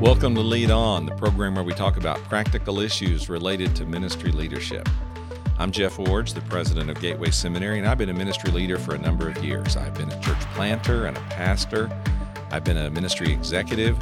Welcome to Lead On, the program where we talk about practical issues related to ministry leadership. I'm Jeff Iorg, the president of Gateway Seminary, and I've been a ministry leader for a number of years. I've been a church planter and a pastor. I've been a ministry executive.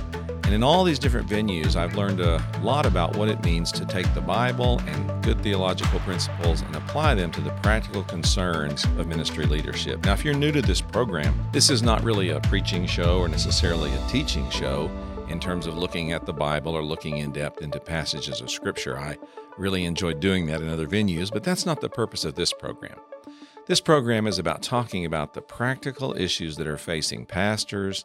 And in all these different venues, I've learned a lot about what it means to take the Bible and good theological principles and apply them to the practical concerns of ministry leadership. Now, if you're new to this program, this is not really a preaching show or necessarily a teaching show in terms of looking at the Bible or looking in depth into passages of Scripture. I really enjoy doing that in other venues, but that's not the purpose of this program. This program is about talking about the practical issues that are facing pastors,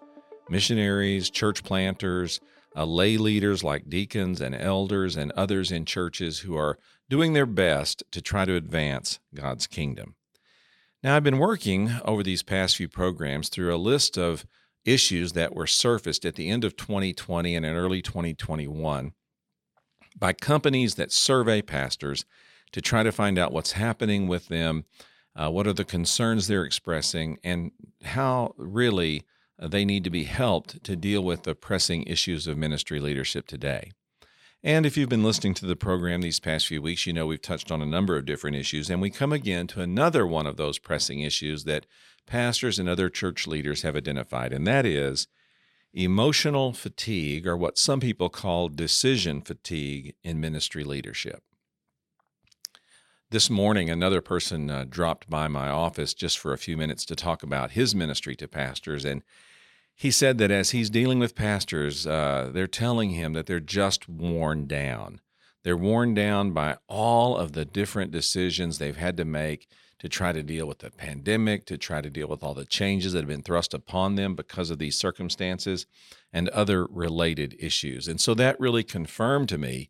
missionaries, church planters, uh, lay leaders like deacons and elders, and others in churches who are doing their best to try to advance God's kingdom. Now, I've been working over these past few programs through a list of issues that were surfaced at the end of 2020 and in early 2021 by companies that survey pastors to try to find out what's happening with them, uh, what are the concerns they're expressing, and how really they need to be helped to deal with the pressing issues of ministry leadership today. And if you've been listening to the program these past few weeks, you know we've touched on a number of different issues, and we come again to another one of those pressing issues that pastors and other church leaders have identified, and that is emotional fatigue, or what some people call decision fatigue in ministry leadership. This morning, another person uh, dropped by my office just for a few minutes to talk about his ministry to pastors, and he said that as he's dealing with pastors, uh, they're telling him that they're just worn down. They're worn down by all of the different decisions they've had to make to try to deal with the pandemic, to try to deal with all the changes that have been thrust upon them because of these circumstances and other related issues. And so that really confirmed to me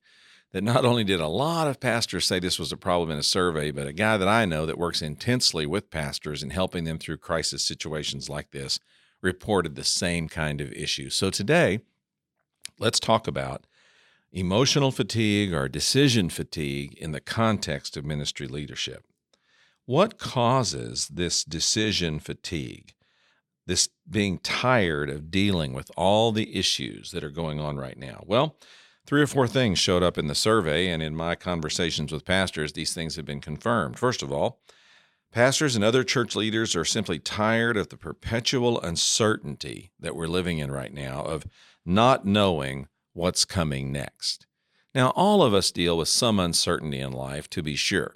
that not only did a lot of pastors say this was a problem in a survey, but a guy that I know that works intensely with pastors and helping them through crisis situations like this reported the same kind of issue. So today, let's talk about emotional fatigue or decision fatigue in the context of ministry leadership. What causes this decision fatigue? This being tired of dealing with all the issues that are going on right now? Well, three or four things showed up in the survey, and in my conversations with pastors, these things have been confirmed. First of all, pastors and other church leaders are simply tired of the perpetual uncertainty that we're living in right now of not knowing what's coming next. Now, all of us deal with some uncertainty in life, to be sure.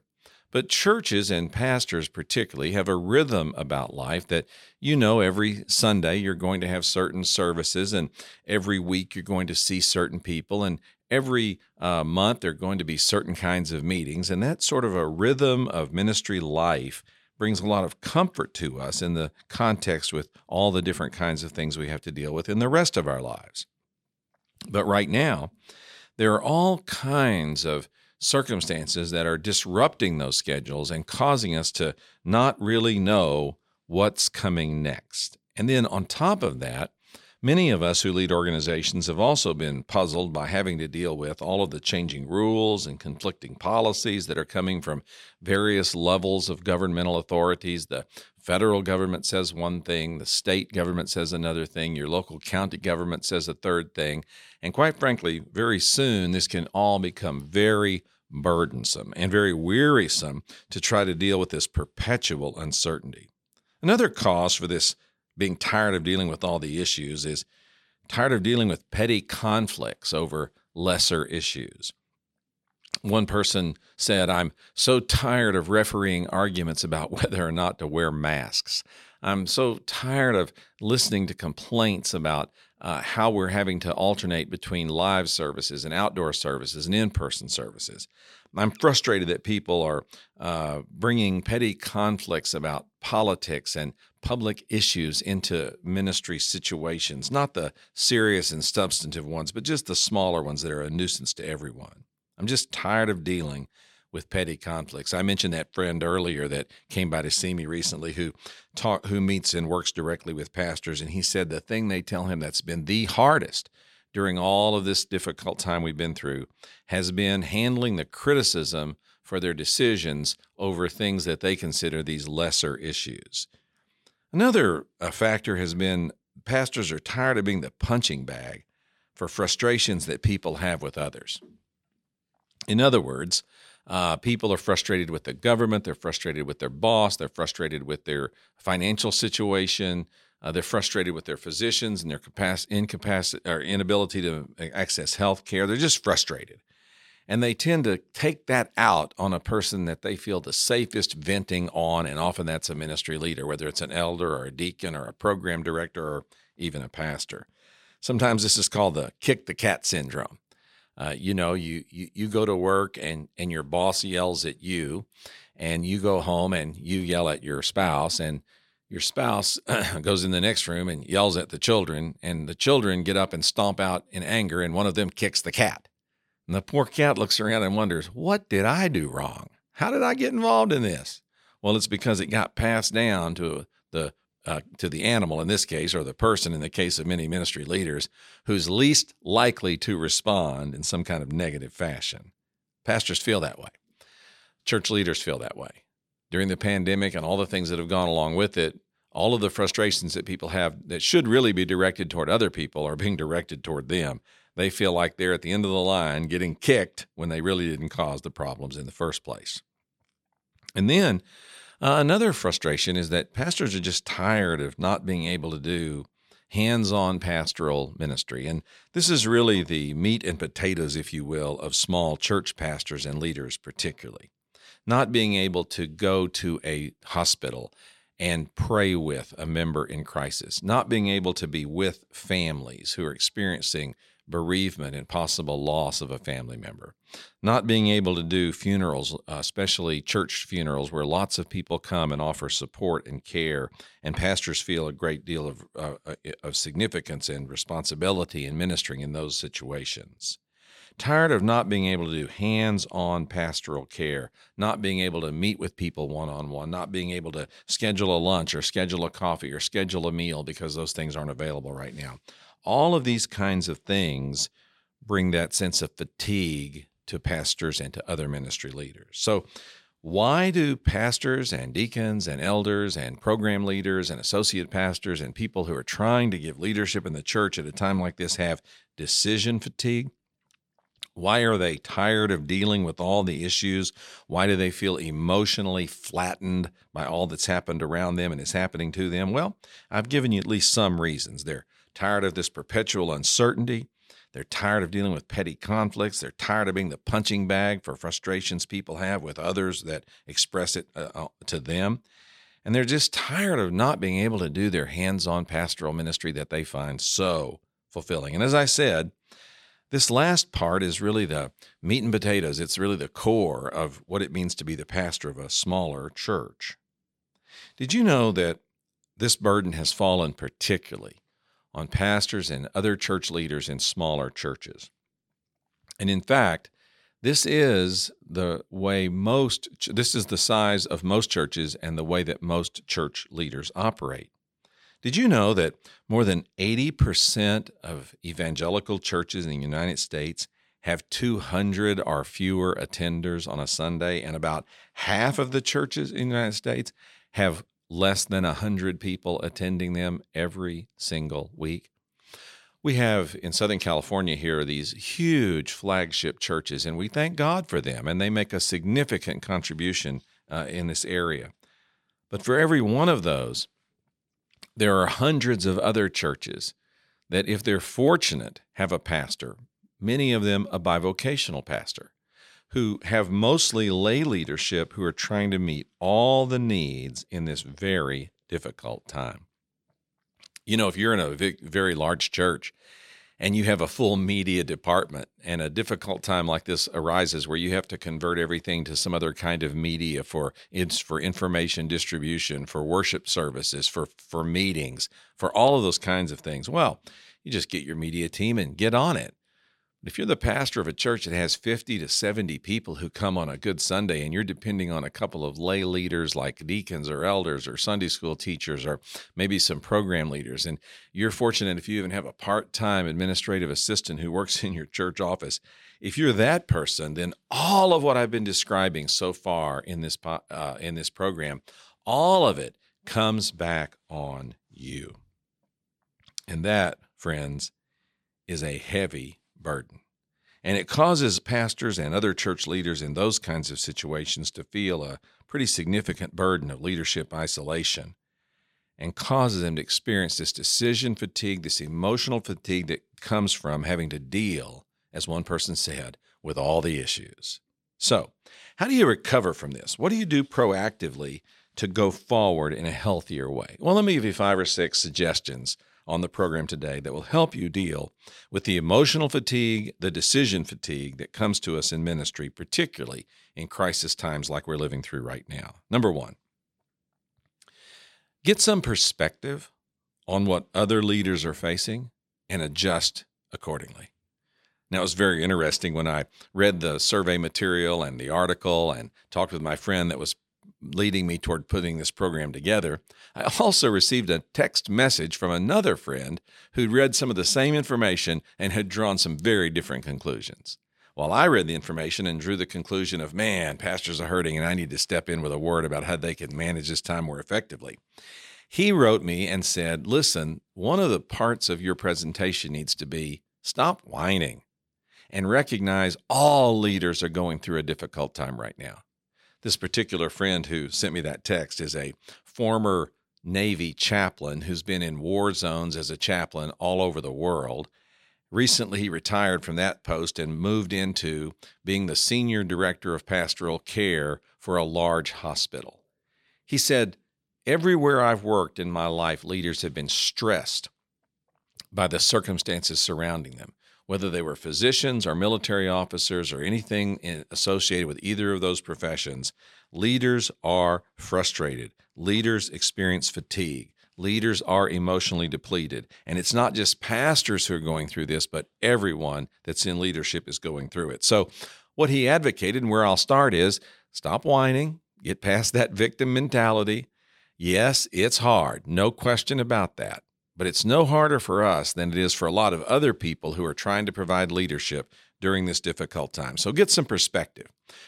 But churches and pastors, particularly, have a rhythm about life that you know every Sunday you're going to have certain services, and every week you're going to see certain people, and every uh, month there are going to be certain kinds of meetings. And that sort of a rhythm of ministry life brings a lot of comfort to us in the context with all the different kinds of things we have to deal with in the rest of our lives. But right now, there are all kinds of circumstances that are disrupting those schedules and causing us to not really know what's coming next. And then on top of that, many of us who lead organizations have also been puzzled by having to deal with all of the changing rules and conflicting policies that are coming from various levels of governmental authorities. The federal government says one thing, the state government says another thing, your local county government says a third thing. And quite frankly, very soon this can all become very burdensome and very wearisome to try to deal with this perpetual uncertainty. Another cause for this being tired of dealing with all the issues is tired of dealing with petty conflicts over lesser issues. One person said, I'm so tired of refereeing arguments about whether or not to wear masks. I'm so tired of listening to complaints about uh, how we're having to alternate between live services and outdoor services and in person services. I'm frustrated that people are uh, bringing petty conflicts about politics and public issues into ministry situations, not the serious and substantive ones, but just the smaller ones that are a nuisance to everyone. I'm just tired of dealing with petty conflicts. I mentioned that friend earlier that came by to see me recently who talk, who meets and works directly with pastors and he said the thing they tell him that's been the hardest during all of this difficult time we've been through has been handling the criticism for their decisions over things that they consider these lesser issues. Another factor has been pastors are tired of being the punching bag for frustrations that people have with others. In other words, uh, people are frustrated with the government, they're frustrated with their boss, they're frustrated with their financial situation, uh, they're frustrated with their physicians and their capacity, incapacity or inability to access health care. They're just frustrated. And they tend to take that out on a person that they feel the safest venting on. And often that's a ministry leader, whether it's an elder or a deacon or a program director or even a pastor. Sometimes this is called the kick the cat syndrome. Uh, you know, you, you you go to work and and your boss yells at you, and you go home and you yell at your spouse, and your spouse goes in the next room and yells at the children, and the children get up and stomp out in anger, and one of them kicks the cat. And the poor cat looks around and wonders, What did I do wrong? How did I get involved in this? Well, it's because it got passed down to the uh, to the animal in this case, or the person in the case of many ministry leaders, who's least likely to respond in some kind of negative fashion. Pastors feel that way. Church leaders feel that way. During the pandemic and all the things that have gone along with it, all of the frustrations that people have that should really be directed toward other people are being directed toward them. They feel like they're at the end of the line getting kicked when they really didn't cause the problems in the first place. And then uh, another frustration is that pastors are just tired of not being able to do hands on pastoral ministry. And this is really the meat and potatoes, if you will, of small church pastors and leaders, particularly. Not being able to go to a hospital and pray with a member in crisis, not being able to be with families who are experiencing bereavement and possible loss of a family member, not being able to do funerals, uh, especially church funerals, where lots of people come and offer support and care, and pastors feel a great deal of, uh, uh of significance and responsibility in ministering in those situations tired of not being able to do hands on pastoral care, not being able to meet with people one on one, not being able to schedule a lunch or schedule a coffee or schedule a meal because those things aren't available right now. All of these kinds of things bring that sense of fatigue to pastors and to other ministry leaders. So, why do pastors and deacons and elders and program leaders and associate pastors and people who are trying to give leadership in the church at a time like this have decision fatigue? Why are they tired of dealing with all the issues? Why do they feel emotionally flattened by all that's happened around them and is happening to them? Well, I've given you at least some reasons. They're tired of this perpetual uncertainty. They're tired of dealing with petty conflicts. They're tired of being the punching bag for frustrations people have with others that express it uh, uh to them. And they're just tired of not being able to do their hands on pastoral ministry that they find so fulfilling. And as I said, this last part is really the meat and potatoes. It's really the core of what it means to be the pastor of a smaller church. Did you know that this burden has fallen particularly on pastors and other church leaders in smaller churches? And in fact, this is the way most this is the size of most churches and the way that most church leaders operate. Did you know that more than 80% of evangelical churches in the United States have 200 or fewer attenders on a Sunday, and about half of the churches in the United States have less than 100 people attending them every single week? We have in Southern California here these huge flagship churches, and we thank God for them, and they make a significant contribution uh, in this area. But for every one of those, there are hundreds of other churches that, if they're fortunate, have a pastor, many of them a bivocational pastor, who have mostly lay leadership who are trying to meet all the needs in this very difficult time. You know, if you're in a very large church and you have a full media department and a difficult time like this arises where you have to convert everything to some other kind of media for it's for information distribution for worship services for for meetings for all of those kinds of things. Well you just get your media team and get on it if you're the pastor of a church that has 50 to 70 people who come on a good Sunday and you're depending on a couple of lay leaders like deacons or elders or Sunday school teachers or maybe some program leaders, and you're fortunate if you even have a part time administrative assistant who works in your church office, if you're that person, then all of what I've been describing so far in this, uh, in this program, all of it comes back on you. And that, friends, is a heavy burden. And it causes pastors and other church leaders in those kinds of situations to feel a pretty significant burden of leadership isolation and causes them to experience this decision fatigue, this emotional fatigue that comes from having to deal, as one person said, with all the issues. So, how do you recover from this? What do you do proactively to go forward in a healthier way? Well, let me give you five or six suggestions on the program today that will help you deal with the emotional fatigue, the decision fatigue that comes to us in ministry, particularly in crisis times like we're living through right now. Number one, get some perspective on what other leaders are facing and adjust accordingly. Now, it was very interesting when I read the survey material and the article and talked with my friend that was leading me toward putting this program together. I also received a text message from another friend who'd read some of the same information and had drawn some very different conclusions. While I read the information and drew the conclusion of, man, pastors are hurting and I need to step in with a word about how they can manage this time more effectively. He wrote me and said, listen, one of the parts of your presentation needs to be stop whining and recognize all leaders are going through a difficult time right now. This particular friend who sent me that text is a former Navy chaplain who's been in war zones as a chaplain all over the world. Recently, he retired from that post and moved into being the senior director of pastoral care for a large hospital. He said, Everywhere I've worked in my life, leaders have been stressed by the circumstances surrounding them whether they were physicians or military officers or anything in, associated with either of those professions, leaders are frustrated. Leaders experience fatigue. Leaders are emotionally depleted. And it's not just pastors who are going through this, but everyone that's in leadership is going through it. So, what he advocated, and where I'll start, is stop whining, get past that victim mentality. Yes, it's hard, no question about that. But it's no harder for us than it is for a lot of other people who are trying to provide leadership during this difficult time. So get some perspective.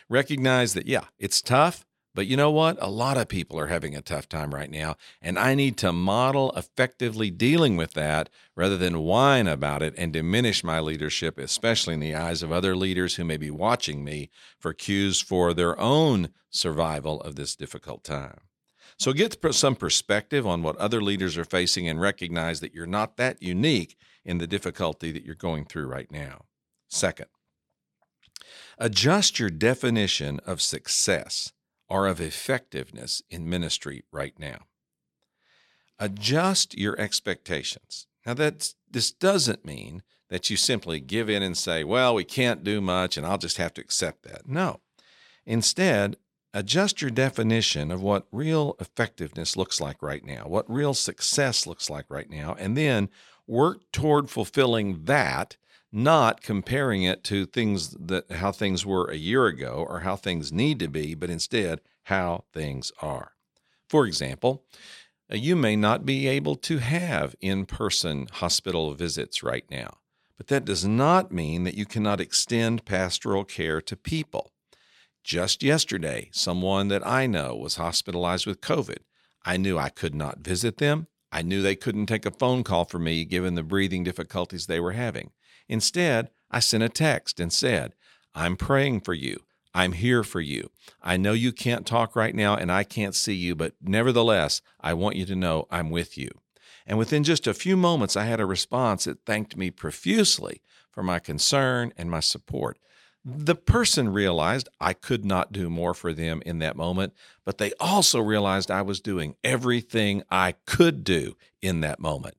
Recognize that, yeah, it's tough, but you know what? A lot of people are having a tough time right now, and I need to model effectively dealing with that rather than whine about it and diminish my leadership, especially in the eyes of other leaders who may be watching me for cues for their own survival of this difficult time. So get some perspective on what other leaders are facing and recognize that you're not that unique in the difficulty that you're going through right now. Second, adjust your definition of success or of effectiveness in ministry right now. Adjust your expectations. Now, that's, this doesn't mean that you simply give in and say, well, we can't do much and I'll just have to accept that. No. Instead, adjust your definition of what real effectiveness looks like right now, what real success looks like right now, and then work toward fulfilling that, not comparing it to things that how things were a year ago or how things need to be, but instead how things are. For example, uh, you may not be able to have in person hospital visits right now, but that does not mean that you cannot extend pastoral care to people. Just yesterday, someone that I know was hospitalized with COVID. I knew I could not visit them. I knew they couldn't take a phone call for me given the breathing difficulties they were having. Instead, I sent a text and said, I'm praying for you. I'm here for you. I know you can't talk right now and I can't see you, but nevertheless, I want you to know I'm with you. And within just a few moments, I had a response that thanked me profusely for my concern and my support. The person realized I could not do more for them in that moment, but they also realized I was doing everything I could do in that moment.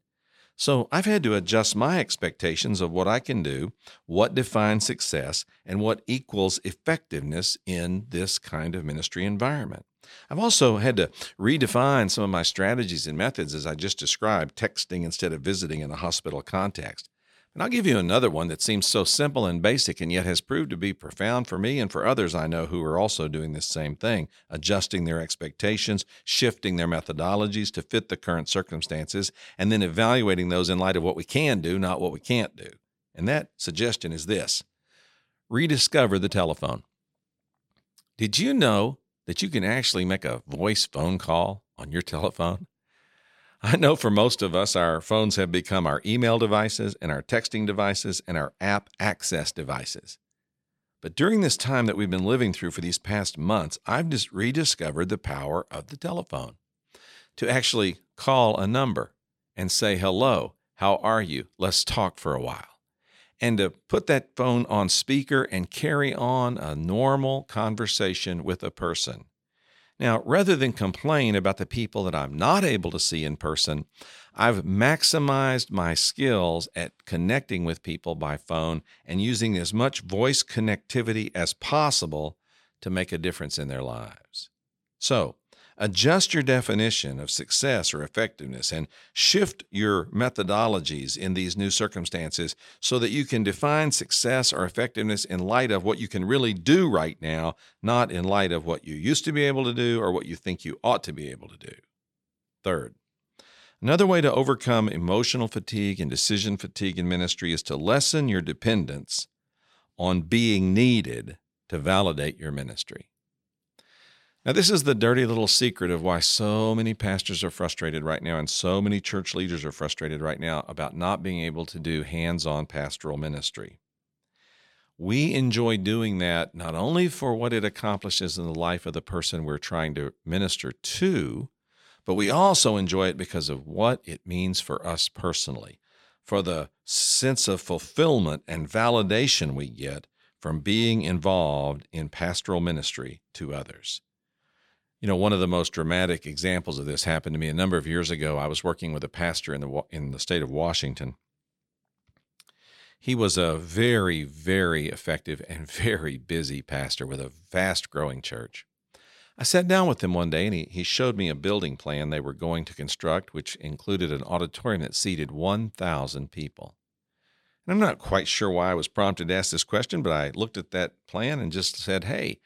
So I've had to adjust my expectations of what I can do, what defines success, and what equals effectiveness in this kind of ministry environment. I've also had to redefine some of my strategies and methods as I just described, texting instead of visiting in a hospital context. And I'll give you another one that seems so simple and basic and yet has proved to be profound for me and for others I know who are also doing this same thing, adjusting their expectations, shifting their methodologies to fit the current circumstances, and then evaluating those in light of what we can do, not what we can't do. And that suggestion is this rediscover the telephone. Did you know that you can actually make a voice phone call on your telephone? I know for most of us, our phones have become our email devices and our texting devices and our app access devices. But during this time that we've been living through for these past months, I've just rediscovered the power of the telephone to actually call a number and say, Hello, how are you? Let's talk for a while and to put that phone on speaker and carry on a normal conversation with a person. Now, rather than complain about the people that I'm not able to see in person, I've maximized my skills at connecting with people by phone and using as much voice connectivity as possible to make a difference in their lives. So, Adjust your definition of success or effectiveness and shift your methodologies in these new circumstances so that you can define success or effectiveness in light of what you can really do right now, not in light of what you used to be able to do or what you think you ought to be able to do. Third, another way to overcome emotional fatigue and decision fatigue in ministry is to lessen your dependence on being needed to validate your ministry. Now, this is the dirty little secret of why so many pastors are frustrated right now, and so many church leaders are frustrated right now about not being able to do hands on pastoral ministry. We enjoy doing that not only for what it accomplishes in the life of the person we're trying to minister to, but we also enjoy it because of what it means for us personally, for the sense of fulfillment and validation we get from being involved in pastoral ministry to others. You know, one of the most dramatic examples of this happened to me a number of years ago. I was working with a pastor in the in the state of Washington. He was a very, very effective and very busy pastor with a fast growing church. I sat down with him one day and he, he showed me a building plan they were going to construct, which included an auditorium that seated 1,000 people. And I'm not quite sure why I was prompted to ask this question, but I looked at that plan and just said, hey,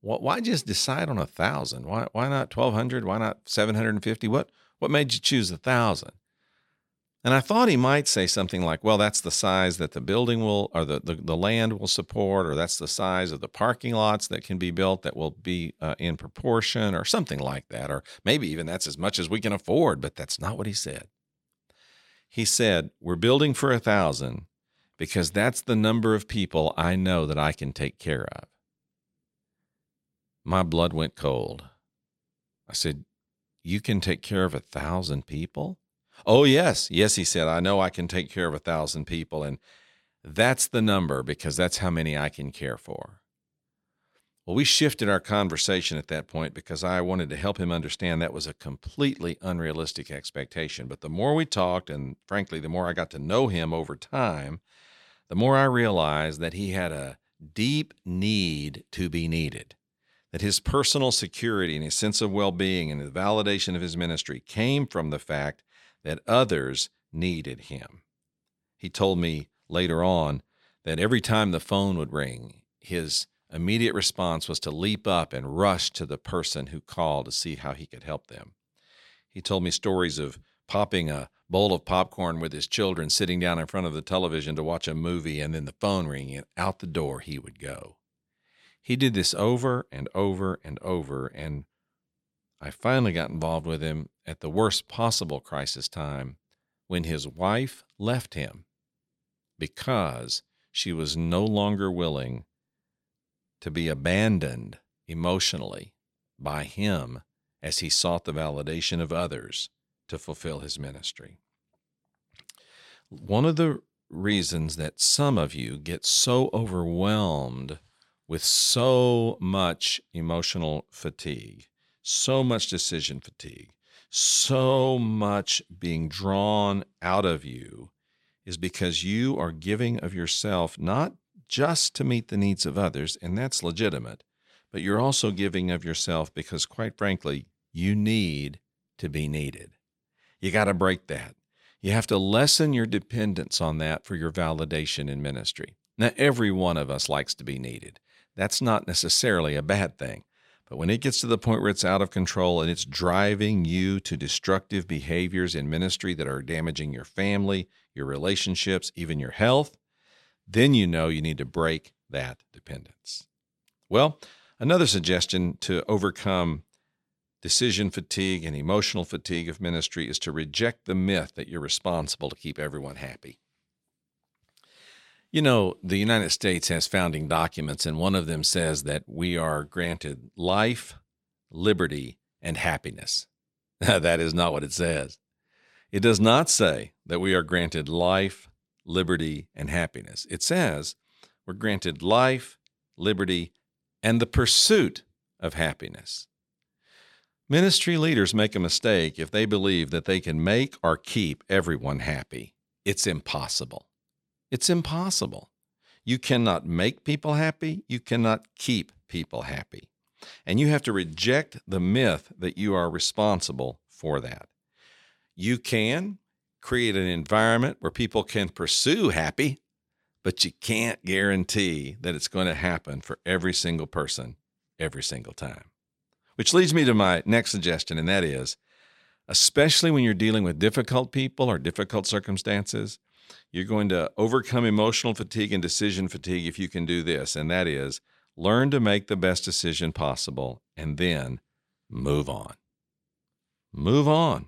why just decide on a thousand? Why why not twelve hundred? Why not seven hundred and fifty? What what made you choose a thousand? And I thought he might say something like, well, that's the size that the building will, or the, the, the land will support, or that's the size of the parking lots that can be built that will be uh, in proportion, or something like that. Or maybe even that's as much as we can afford, but that's not what he said. He said, we're building for a thousand because that's the number of people I know that I can take care of. My blood went cold. I said, You can take care of a thousand people? Oh, yes. Yes, he said, I know I can take care of a thousand people. And that's the number because that's how many I can care for. Well, we shifted our conversation at that point because I wanted to help him understand that was a completely unrealistic expectation. But the more we talked, and frankly, the more I got to know him over time, the more I realized that he had a deep need to be needed that his personal security and his sense of well being and the validation of his ministry came from the fact that others needed him. He told me later on that every time the phone would ring, his immediate response was to leap up and rush to the person who called to see how he could help them. He told me stories of popping a bowl of popcorn with his children, sitting down in front of the television to watch a movie, and then the phone ringing, and out the door he would go. He did this over and over and over. And I finally got involved with him at the worst possible crisis time when his wife left him because she was no longer willing to be abandoned emotionally by him as he sought the validation of others to fulfill his ministry. One of the reasons that some of you get so overwhelmed with so much emotional fatigue, so much decision fatigue, so much being drawn out of you is because you are giving of yourself not just to meet the needs of others, and that's legitimate, but you're also giving of yourself because, quite frankly, you need to be needed. You got to break that. You have to lessen your dependence on that for your validation in ministry. Now, every one of us likes to be needed that's not necessarily a bad thing. But when it gets to the point where it's out of control and it's driving you to destructive behaviors in ministry that are damaging your family, your relationships, even your health, then you know you need to break that dependence. Well, another suggestion to overcome decision fatigue and emotional fatigue of ministry is to reject the myth that you're responsible to keep everyone happy. You know, the United States has founding documents, and one of them says that we are granted life, liberty, and happiness. that is not what it says. It does not say that we are granted life, liberty, and happiness. It says we're granted life, liberty, and the pursuit of happiness. Ministry leaders make a mistake if they believe that they can make or keep everyone happy. It's impossible. It's impossible. You cannot make people happy, you cannot keep people happy. And you have to reject the myth that you are responsible for that. You can create an environment where people can pursue happy, but you can't guarantee that it's going to happen for every single person every single time. Which leads me to my next suggestion, and that is especially when you're dealing with difficult people or difficult circumstances, you're going to overcome emotional fatigue and decision fatigue if you can do this, and that is learn to make the best decision possible and then move on. Move on.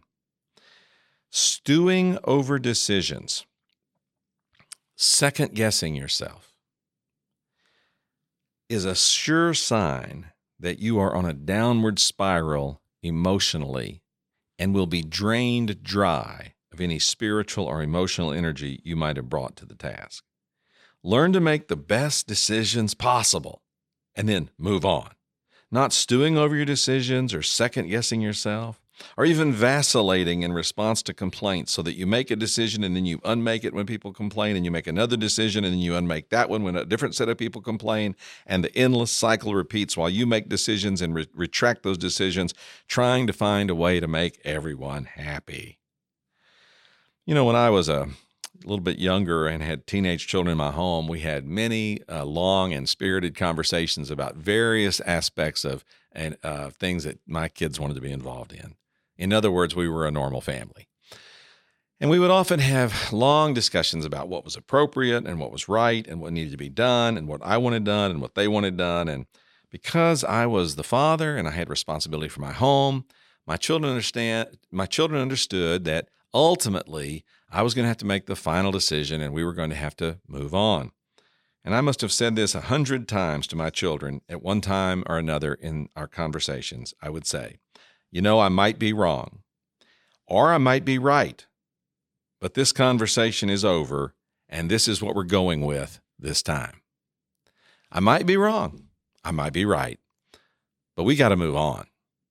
Stewing over decisions, second guessing yourself, is a sure sign that you are on a downward spiral emotionally and will be drained dry any spiritual or emotional energy you might have brought to the task. Learn to make the best decisions possible and then move on. Not stewing over your decisions or second guessing yourself or even vacillating in response to complaints so that you make a decision and then you unmake it when people complain and you make another decision and then you unmake that one when a different set of people complain and the endless cycle repeats while you make decisions and re- retract those decisions trying to find a way to make everyone happy you know when i was a little bit younger and had teenage children in my home we had many uh, long and spirited conversations about various aspects of and uh, things that my kids wanted to be involved in in other words, we were a normal family. And we would often have long discussions about what was appropriate and what was right and what needed to be done and what I wanted done and what they wanted done. And because I was the father and I had responsibility for my home, my children understand my children understood that ultimately I was going to have to make the final decision and we were going to have to move on. And I must have said this a hundred times to my children at one time or another in our conversations. I would say, you know, I might be wrong, or I might be right, but this conversation is over, and this is what we're going with this time. I might be wrong, I might be right, but we got to move on.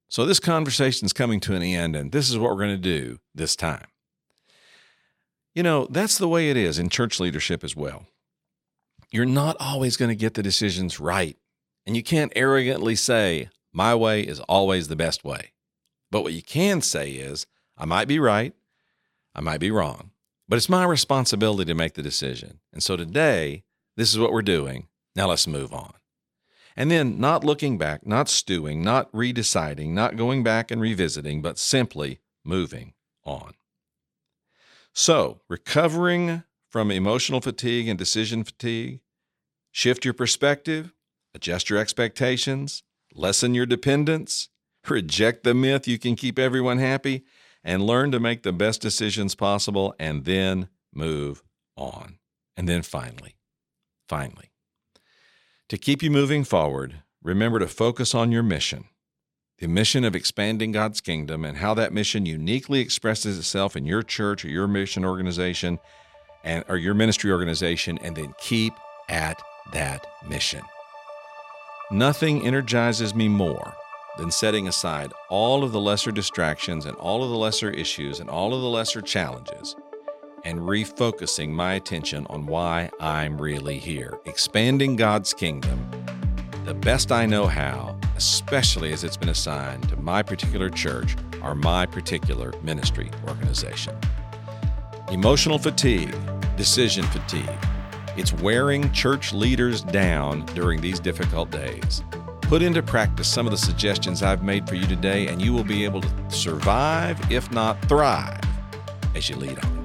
So this conversation is coming to an end, and this is what we're going to do this time. You know, that's the way it is in church leadership as well. You're not always going to get the decisions right, and you can't arrogantly say, My way is always the best way. But what you can say is, I might be right, I might be wrong, but it's my responsibility to make the decision. And so today, this is what we're doing. Now let's move on. And then not looking back, not stewing, not redeciding, not going back and revisiting, but simply moving on. So, recovering from emotional fatigue and decision fatigue, shift your perspective, adjust your expectations, lessen your dependence, reject the myth you can keep everyone happy, and learn to make the best decisions possible, and then move on. And then finally, finally, to keep you moving forward, remember to focus on your mission the mission of expanding God's kingdom and how that mission uniquely expresses itself in your church or your mission organization and or your ministry organization and then keep at that mission. Nothing energizes me more than setting aside all of the lesser distractions and all of the lesser issues and all of the lesser challenges and refocusing my attention on why I'm really here, expanding God's kingdom the best I know how, especially as it's been assigned to my particular church or my particular ministry organization. Emotional fatigue, decision fatigue, it's wearing church leaders down during these difficult days. Put into practice some of the suggestions I've made for you today, and you will be able to survive, if not thrive, as you lead on.